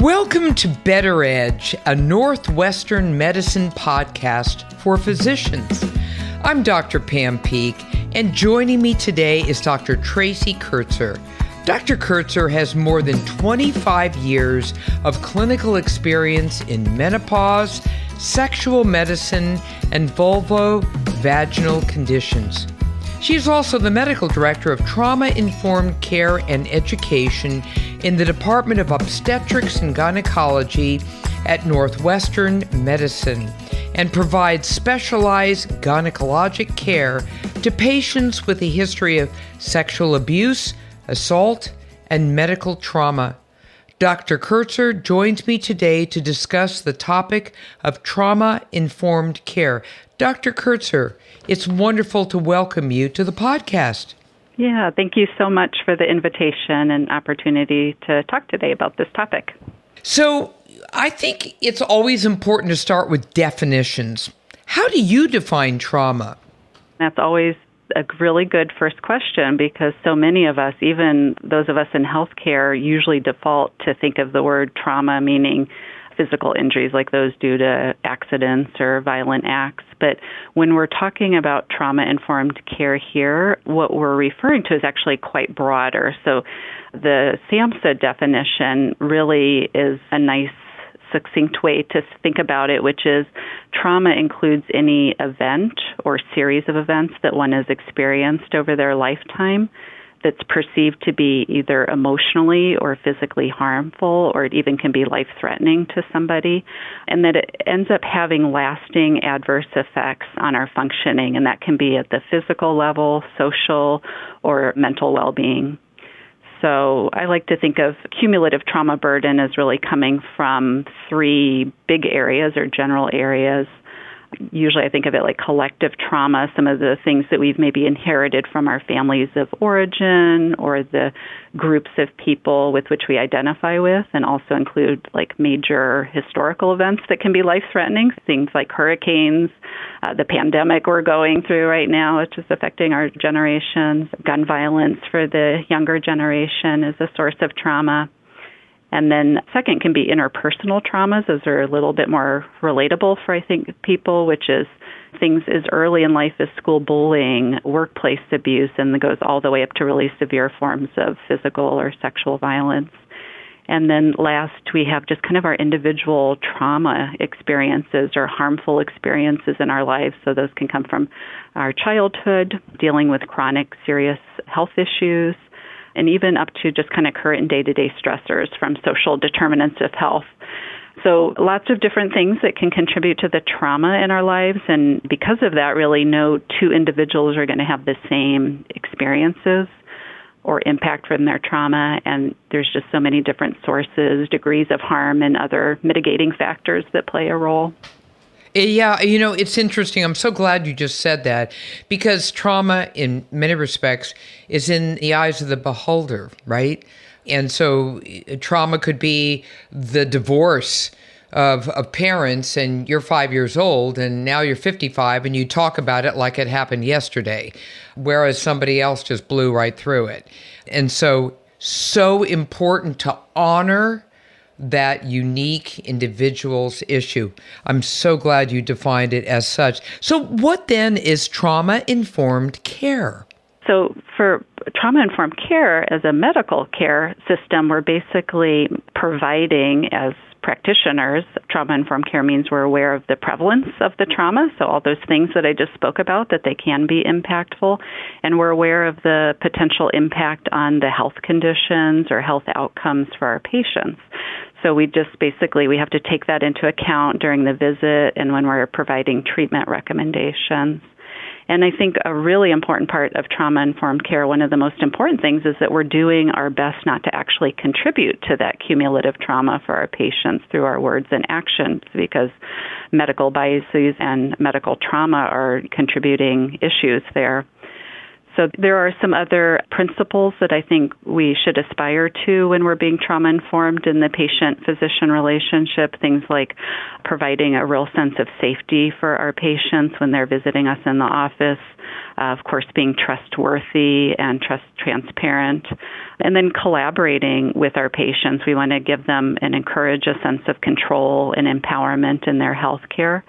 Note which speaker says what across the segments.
Speaker 1: Welcome to Better Edge, a Northwestern medicine podcast for physicians. I'm Dr. Pam Peeke, and joining me today is Dr. Tracy Kurtzer. Dr. Kurtzer has more than 25 years of clinical experience in menopause, sexual medicine, and vulvo-vaginal conditions. She is also the medical director of trauma informed care and education in the Department of Obstetrics and Gynecology at Northwestern Medicine and provides specialized gynecologic care to patients with a history of sexual abuse, assault, and medical trauma. Dr. Kurtzer joins me today to discuss the topic of trauma informed care. Dr. Kurtzer, it's wonderful to welcome you to the podcast.
Speaker 2: Yeah, thank you so much for the invitation and opportunity to talk today about this topic.
Speaker 1: So, I think it's always important to start with definitions. How do you define trauma?
Speaker 2: That's always a really good first question because so many of us, even those of us in healthcare, usually default to think of the word trauma meaning physical injuries like those due to accidents or violent acts. But when we're talking about trauma informed care here, what we're referring to is actually quite broader. So the SAMHSA definition really is a nice succinct way to think about it, which is trauma includes any event or series of events that one has experienced over their lifetime that's perceived to be either emotionally or physically harmful, or it even can be life threatening to somebody, and that it ends up having lasting adverse effects on our functioning, and that can be at the physical level, social, or mental well being. So I like to think of cumulative trauma burden as really coming from three big areas or general areas usually I think of it like collective trauma, some of the things that we've maybe inherited from our families of origin or the groups of people with which we identify with, and also include like major historical events that can be life threatening, things like hurricanes, uh, the pandemic we're going through right now, which is affecting our generations, gun violence for the younger generation is a source of trauma. And then second can be interpersonal traumas. Those are a little bit more relatable for I think people, which is things as early in life as school bullying, workplace abuse, and that goes all the way up to really severe forms of physical or sexual violence. And then last, we have just kind of our individual trauma experiences or harmful experiences in our lives. So those can come from our childhood, dealing with chronic serious health issues, and even up to just kind of current day to day stressors from social determinants of health. So, lots of different things that can contribute to the trauma in our lives. And because of that, really, no two individuals are going to have the same experiences or impact from their trauma. And there's just so many different sources, degrees of harm, and other mitigating factors that play a role.
Speaker 1: Eh, yeah, you know, it's interesting. I'm so glad you just said that because trauma, in many respects, is in the eyes of the beholder, right? And so eh, trauma could be the divorce of, of parents, and you're five years old, and now you're 55, and you talk about it like it happened yesterday, whereas somebody else just blew right through it. And so, so important to honor that unique individual's issue. I'm so glad you defined it as such. So, what then is trauma informed care?
Speaker 2: So, for trauma informed care as a medical care system, we're basically providing as practitioners, trauma informed care means we're aware of the prevalence of the trauma, so all those things that I just spoke about, that they can be impactful, and we're aware of the potential impact on the health conditions or health outcomes for our patients. So we just basically we have to take that into account during the visit and when we're providing treatment recommendations. And I think a really important part of trauma informed care, one of the most important things is that we're doing our best not to actually contribute to that cumulative trauma for our patients through our words and actions because medical biases and medical trauma are contributing issues there. So there are some other principles that I think we should aspire to when we're being trauma informed in the patient physician relationship. Things like providing a real sense of safety for our patients when they're visiting us in the office. Uh, of course, being trustworthy and trust transparent, and then collaborating with our patients. We want to give them and encourage a sense of control and empowerment in their health care.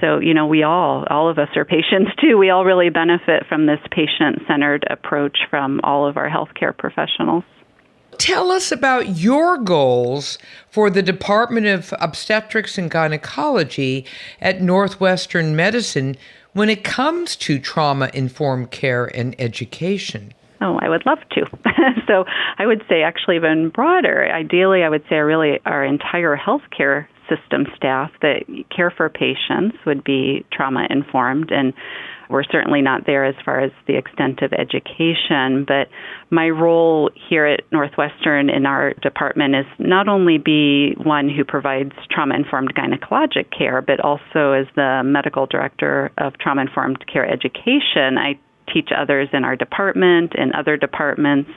Speaker 2: So, you know, we all, all of us are patients too. We all really benefit from this patient centered approach from all of our healthcare professionals.
Speaker 1: Tell us about your goals for the Department of Obstetrics and Gynecology at Northwestern Medicine when it comes to trauma informed care and education.
Speaker 2: Oh, I would love to. so I would say actually even broader. Ideally, I would say really our entire healthcare system staff that care for patients would be trauma informed and we're certainly not there as far as the extent of education, but my role here at Northwestern in our department is not only be one who provides trauma informed gynecologic care, but also as the medical director of trauma informed care education, I teach others in our department and other departments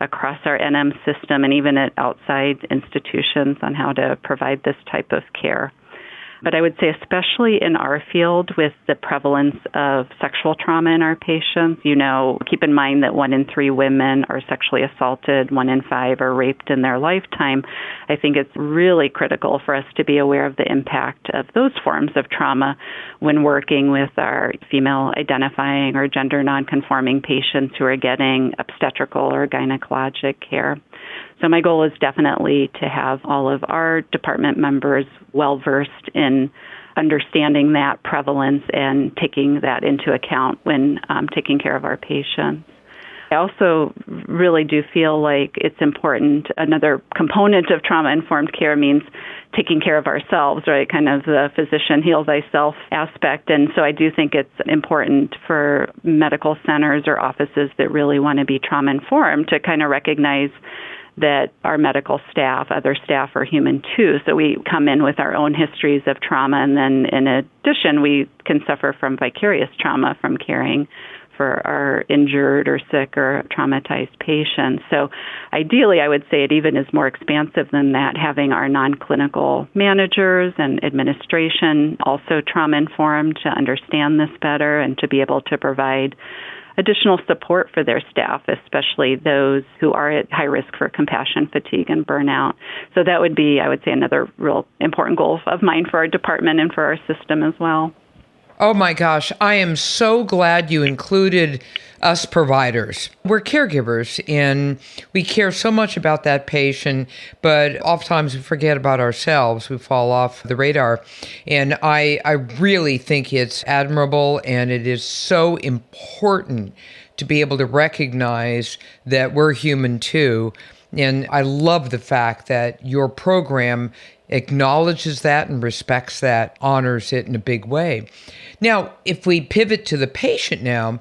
Speaker 2: across our NM system and even at outside institutions on how to provide this type of care. But I would say, especially in our field with the prevalence of sexual trauma in our patients, you know, keep in mind that one in three women are sexually assaulted, one in five are raped in their lifetime. I think it's really critical for us to be aware of the impact of those forms of trauma when working with our female identifying or gender nonconforming patients who are getting obstetrical or gynecologic care. So my goal is definitely to have all of our department members well versed in understanding that prevalence and taking that into account when um, taking care of our patients. I also really do feel like it's important. Another component of trauma informed care means taking care of ourselves, right? Kind of the physician heal thyself aspect. And so I do think it's important for medical centers or offices that really want to be trauma informed to kind of recognize that our medical staff, other staff are human too. So we come in with our own histories of trauma, and then in addition, we can suffer from vicarious trauma from caring for our injured or sick or traumatized patients. So ideally, I would say it even is more expansive than that, having our non clinical managers and administration also trauma informed to understand this better and to be able to provide additional support for their staff, especially those who are at high risk for compassion fatigue and burnout. So that would be, I would say, another real important goal of mine for our department and for our system as well.
Speaker 1: Oh my gosh, I am so glad you included us providers. We're caregivers and we care so much about that patient, but oftentimes we forget about ourselves. We fall off the radar. And I, I really think it's admirable and it is so important to be able to recognize that we're human too. And I love the fact that your program acknowledges that and respects that, honors it in a big way. Now, if we pivot to the patient now,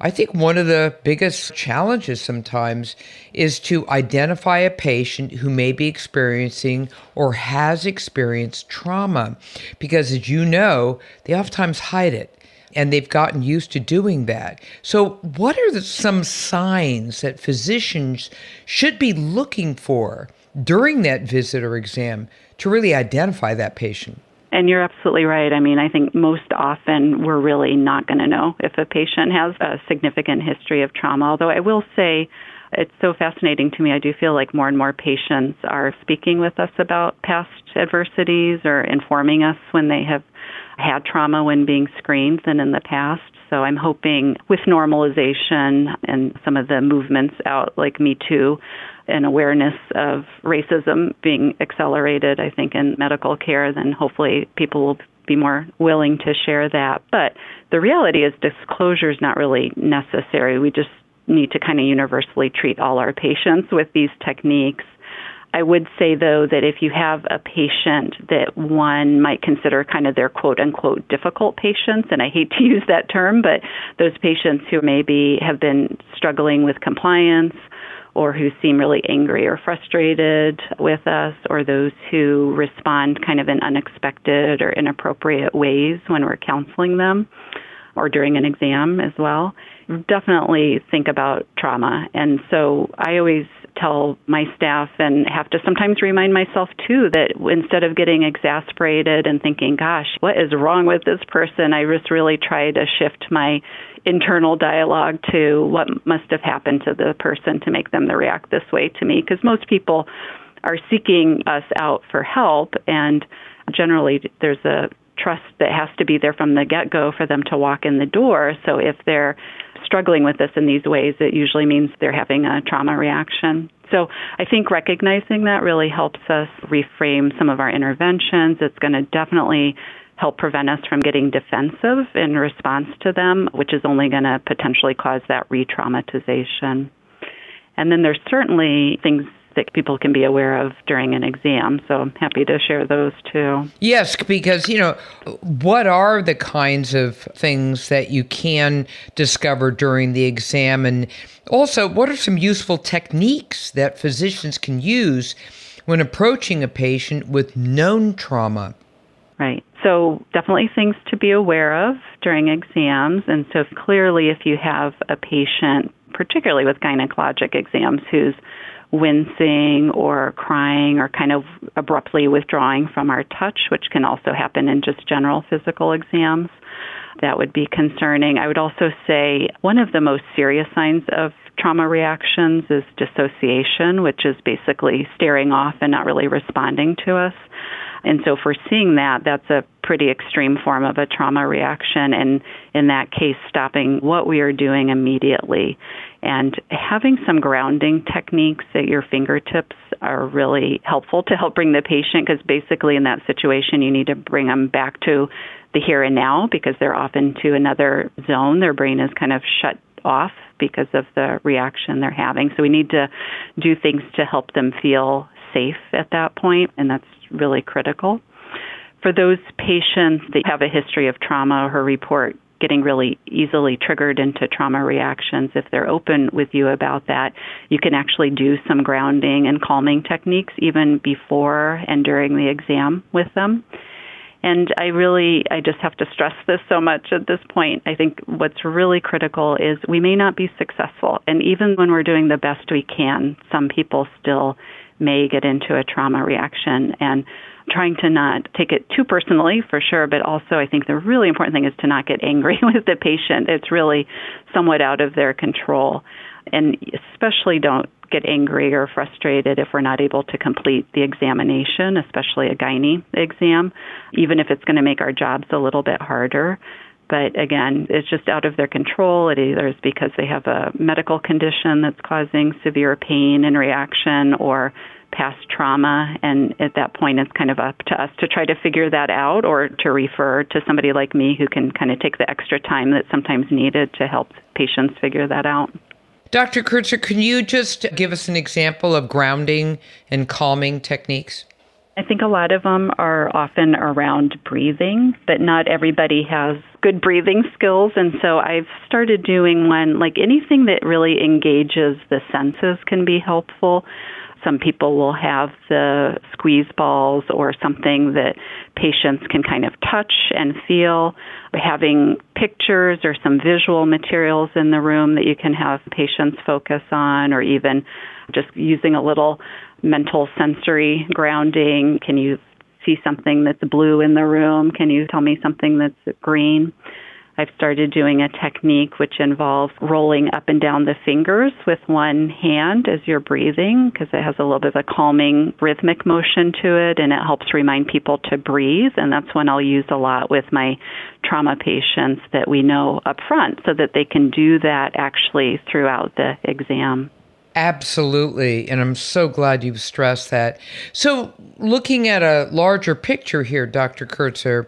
Speaker 1: I think one of the biggest challenges sometimes is to identify a patient who may be experiencing or has experienced trauma. Because as you know, they oftentimes hide it and they've gotten used to doing that. So, what are the, some signs that physicians should be looking for during that visit or exam to really identify that patient?
Speaker 2: And you're absolutely right. I mean, I think most often we're really not going to know if a patient has a significant history of trauma. Although I will say, it's so fascinating to me. I do feel like more and more patients are speaking with us about past adversities or informing us when they have had trauma when being screened than in the past. So I'm hoping with normalization and some of the movements out like Me Too, an awareness of racism being accelerated, I think, in medical care, then hopefully people will be more willing to share that. But the reality is, disclosure is not really necessary. We just need to kind of universally treat all our patients with these techniques. I would say, though, that if you have a patient that one might consider kind of their quote unquote difficult patients, and I hate to use that term, but those patients who maybe have been struggling with compliance or who seem really angry or frustrated with us, or those who respond kind of in unexpected or inappropriate ways when we're counseling them or during an exam as well. definitely think about trauma. And so I always tell my staff and have to sometimes remind myself too that instead of getting exasperated and thinking, gosh, what is wrong with this person, I just really try to shift my internal dialogue to what must have happened to the person to make them react this way to me. Because most people are seeking us out for help, and generally there's a trust that has to be there from the get go for them to walk in the door. So if they're struggling with this in these ways, it usually means they're having a trauma reaction. So I think recognizing that really helps us reframe some of our interventions. It's going to definitely help prevent us from getting defensive in response to them, which is only going to potentially cause that re traumatization. And then there's certainly things that people can be aware of during an exam. So I'm happy to share those too.
Speaker 1: Yes, because, you know, what are the kinds of things that you can discover during the exam? And also, what are some useful techniques that physicians can use when approaching a patient with known trauma?
Speaker 2: Right. So, definitely things to be aware of during exams. And so, clearly, if you have a patient, particularly with gynecologic exams, who's wincing or crying or kind of abruptly withdrawing from our touch, which can also happen in just general physical exams. That would be concerning. I would also say one of the most serious signs of trauma reactions is dissociation, which is basically staring off and not really responding to us. And so, if we're seeing that, that's a pretty extreme form of a trauma reaction. And in that case, stopping what we are doing immediately and having some grounding techniques at your fingertips are really helpful to help bring the patient because basically, in that situation, you need to bring them back to the here and now because they're often to another zone. Their brain is kind of shut off because of the reaction they're having. So we need to do things to help them feel safe at that point, and that's really critical. For those patients that have a history of trauma or report getting really easily triggered into trauma reactions, if they're open with you about that, you can actually do some grounding and calming techniques even before and during the exam with them. And I really, I just have to stress this so much at this point. I think what's really critical is we may not be successful. And even when we're doing the best we can, some people still may get into a trauma reaction and trying to not take it too personally for sure but also i think the really important thing is to not get angry with the patient. It's really somewhat out of their control. And especially don't get angry or frustrated if we're not able to complete the examination especially a gynae exam even if it's going to make our jobs a little bit harder. But again, it's just out of their control. It either is because they have a medical condition that's causing severe pain and reaction or past trauma. And at that point, it's kind of up to us to try to figure that out or to refer to somebody like me who can kind of take the extra time that's sometimes needed to help patients figure that out.
Speaker 1: Dr. Kurtzer, can you just give us an example of grounding and calming techniques?
Speaker 2: I think a lot of them are often around breathing, but not everybody has good breathing skills. And so I've started doing one, like anything that really engages the senses can be helpful. Some people will have the squeeze balls or something that patients can kind of touch and feel. Having pictures or some visual materials in the room that you can have patients focus on, or even just using a little mental sensory grounding. Can you see something that's blue in the room? Can you tell me something that's green? I've started doing a technique which involves rolling up and down the fingers with one hand as you're breathing because it has a little bit of a calming rhythmic motion to it and it helps remind people to breathe. And that's one I'll use a lot with my trauma patients that we know up front so that they can do that actually throughout the exam.
Speaker 1: Absolutely. And I'm so glad you've stressed that. So, looking at a larger picture here, Dr. Kurtzer,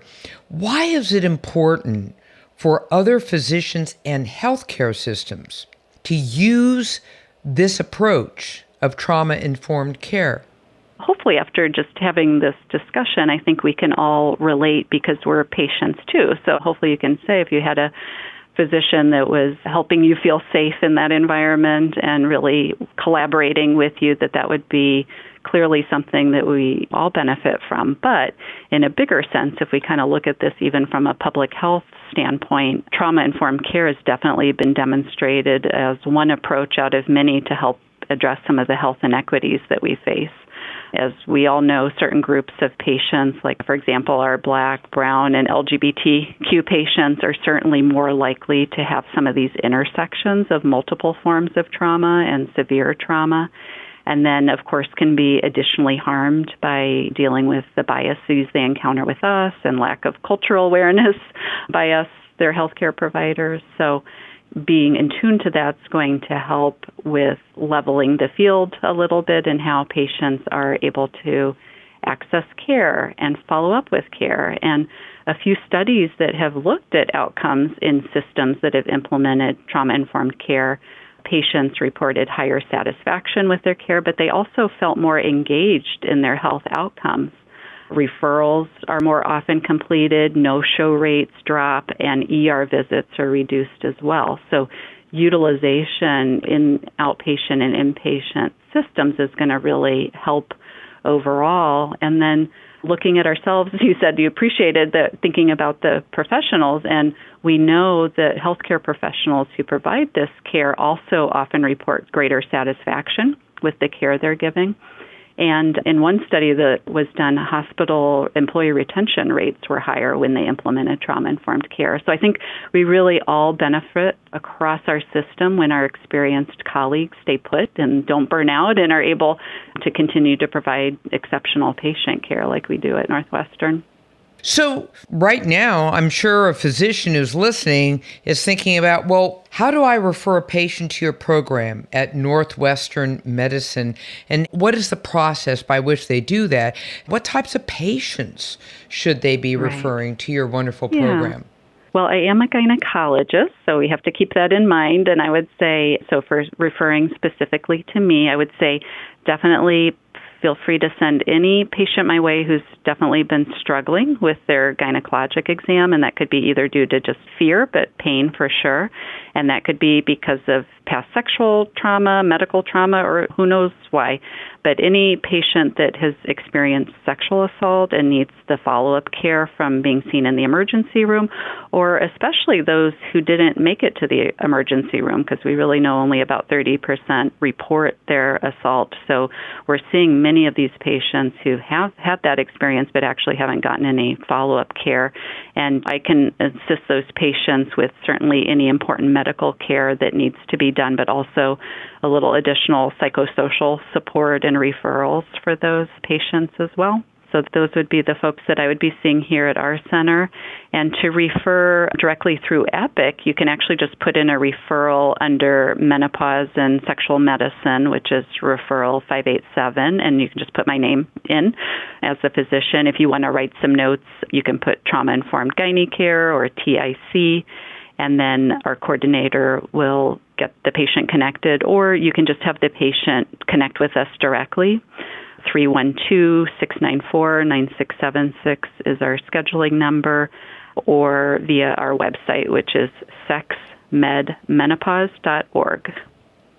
Speaker 1: why is it important for other physicians and healthcare systems to use this approach of trauma informed care?
Speaker 2: Hopefully, after just having this discussion, I think we can all relate because we're patients too. So, hopefully, you can say if you had a physician that was helping you feel safe in that environment and really collaborating with you, that that would be clearly something that we all benefit from. But in a bigger sense, if we kind of look at this even from a public health standpoint, trauma informed care has definitely been demonstrated as one approach out of many to help address some of the health inequities that we face. As we all know, certain groups of patients, like for example, our black, brown, and LGBTQ patients, are certainly more likely to have some of these intersections of multiple forms of trauma and severe trauma and then, of course, can be additionally harmed by dealing with the biases they encounter with us and lack of cultural awareness by us, their healthcare providers. So, being in tune to that's going to help with leveling the field a little bit and how patients are able to access care and follow up with care. And a few studies that have looked at outcomes in systems that have implemented trauma informed care patients reported higher satisfaction with their care, but they also felt more engaged in their health outcomes. Referrals are more often completed, no show rates drop, and ER visits are reduced as well. So, utilization in outpatient and inpatient systems is going to really help overall. And then looking at ourselves, you said, you appreciated that thinking about the professionals, and we know that healthcare professionals who provide this care also often report greater satisfaction with the care they're giving. And in one study that was done, hospital employee retention rates were higher when they implemented trauma informed care. So I think we really all benefit across our system when our experienced colleagues stay put and don't burn out and are able to continue to provide exceptional patient care like we do at Northwestern.
Speaker 1: So, right now, I'm sure a physician who's listening is thinking about, well, how do I refer a patient to your program at Northwestern Medicine? And what is the process by which they do that? What types of patients should they be right. referring to your wonderful yeah. program?
Speaker 2: Well, I am a gynecologist, so we have to keep that in mind. And I would say, so for referring specifically to me, I would say definitely feel free to send any patient my way who's definitely been struggling with their gynecologic exam, and that could be either due to just fear, but pain for sure, and that could be because of past sexual trauma, medical trauma, or who knows why. But any patient that has experienced sexual assault and needs the follow up care from being seen in the emergency room, or especially those who didn't make it to the emergency room, because we really know only about 30% report their assault. So we're seeing many of these patients who have had that experience but actually haven't gotten any follow up care. And I can assist those patients with certainly any important medical care that needs to be done, but also a little additional psychosocial support and referrals for those patients as well. So those would be the folks that I would be seeing here at our center. And to refer directly through EPIC, you can actually just put in a referral under menopause and sexual medicine, which is referral 587, and you can just put my name in as a physician. If you want to write some notes, you can put trauma informed gynae care or TIC and then our coordinator will get the patient connected, or you can just have the patient connect with us directly. 312 694 9676 is our scheduling number, or via our website, which is sexmedmenopause.org.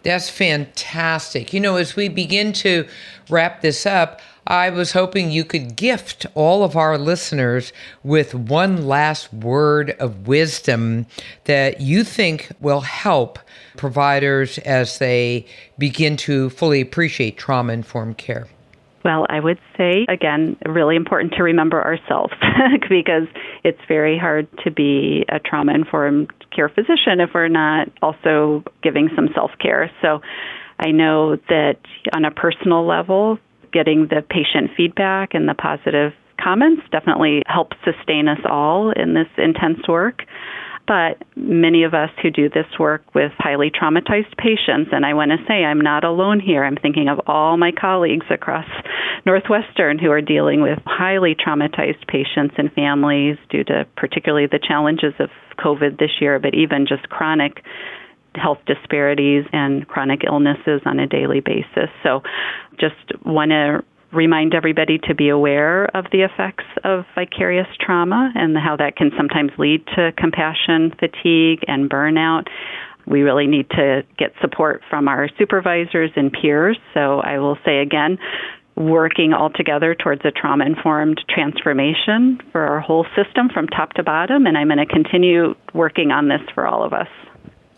Speaker 1: That's fantastic. You know, as we begin to wrap this up, I was hoping you could gift all of our listeners with one last word of wisdom that you think will help providers as they begin to fully appreciate trauma informed care.
Speaker 2: Well, I would say, again, really important to remember ourselves because it's very hard to be a trauma informed care physician if we're not also giving some self care. So I know that on a personal level, getting the patient feedback and the positive comments definitely helps sustain us all in this intense work. But many of us who do this work with highly traumatized patients, and I want to say I'm not alone here. I'm thinking of all my colleagues across Northwestern who are dealing with highly traumatized patients and families due to particularly the challenges of COVID this year, but even just chronic health disparities and chronic illnesses on a daily basis. So just want to remind everybody to be aware of the effects of vicarious trauma and how that can sometimes lead to compassion fatigue and burnout. We really need to get support from our supervisors and peers. So I will say again, working all together towards a trauma informed transformation for our whole system from top to bottom. And I'm going to continue working on this for all of us.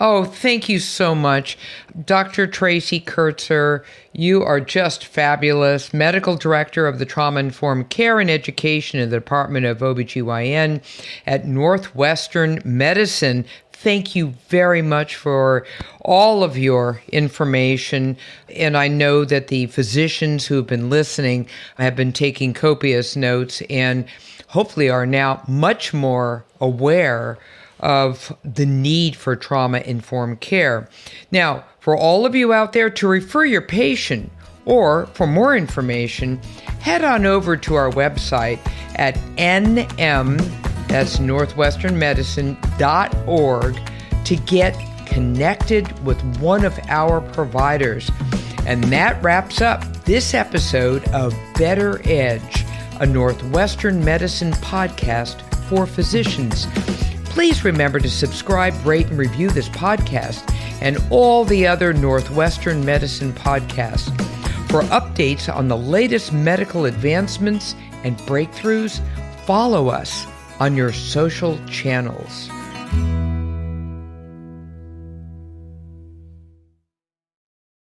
Speaker 1: Oh, thank you so much. Dr. Tracy Kurtzer, you are just fabulous. Medical Director of the Trauma Informed Care and Education in the Department of OBGYN at Northwestern Medicine. Thank you very much for all of your information. And I know that the physicians who have been listening have been taking copious notes and hopefully are now much more aware of the need for trauma informed care. Now, for all of you out there to refer your patient or for more information, head on over to our website at nm that's northwesternmedicine.org to get connected with one of our providers. And that wraps up this episode of Better Edge, a Northwestern Medicine podcast for physicians. Please remember to subscribe, rate, and review this podcast and all the other Northwestern Medicine podcasts. For updates on the latest medical advancements and breakthroughs, follow us on your social channels.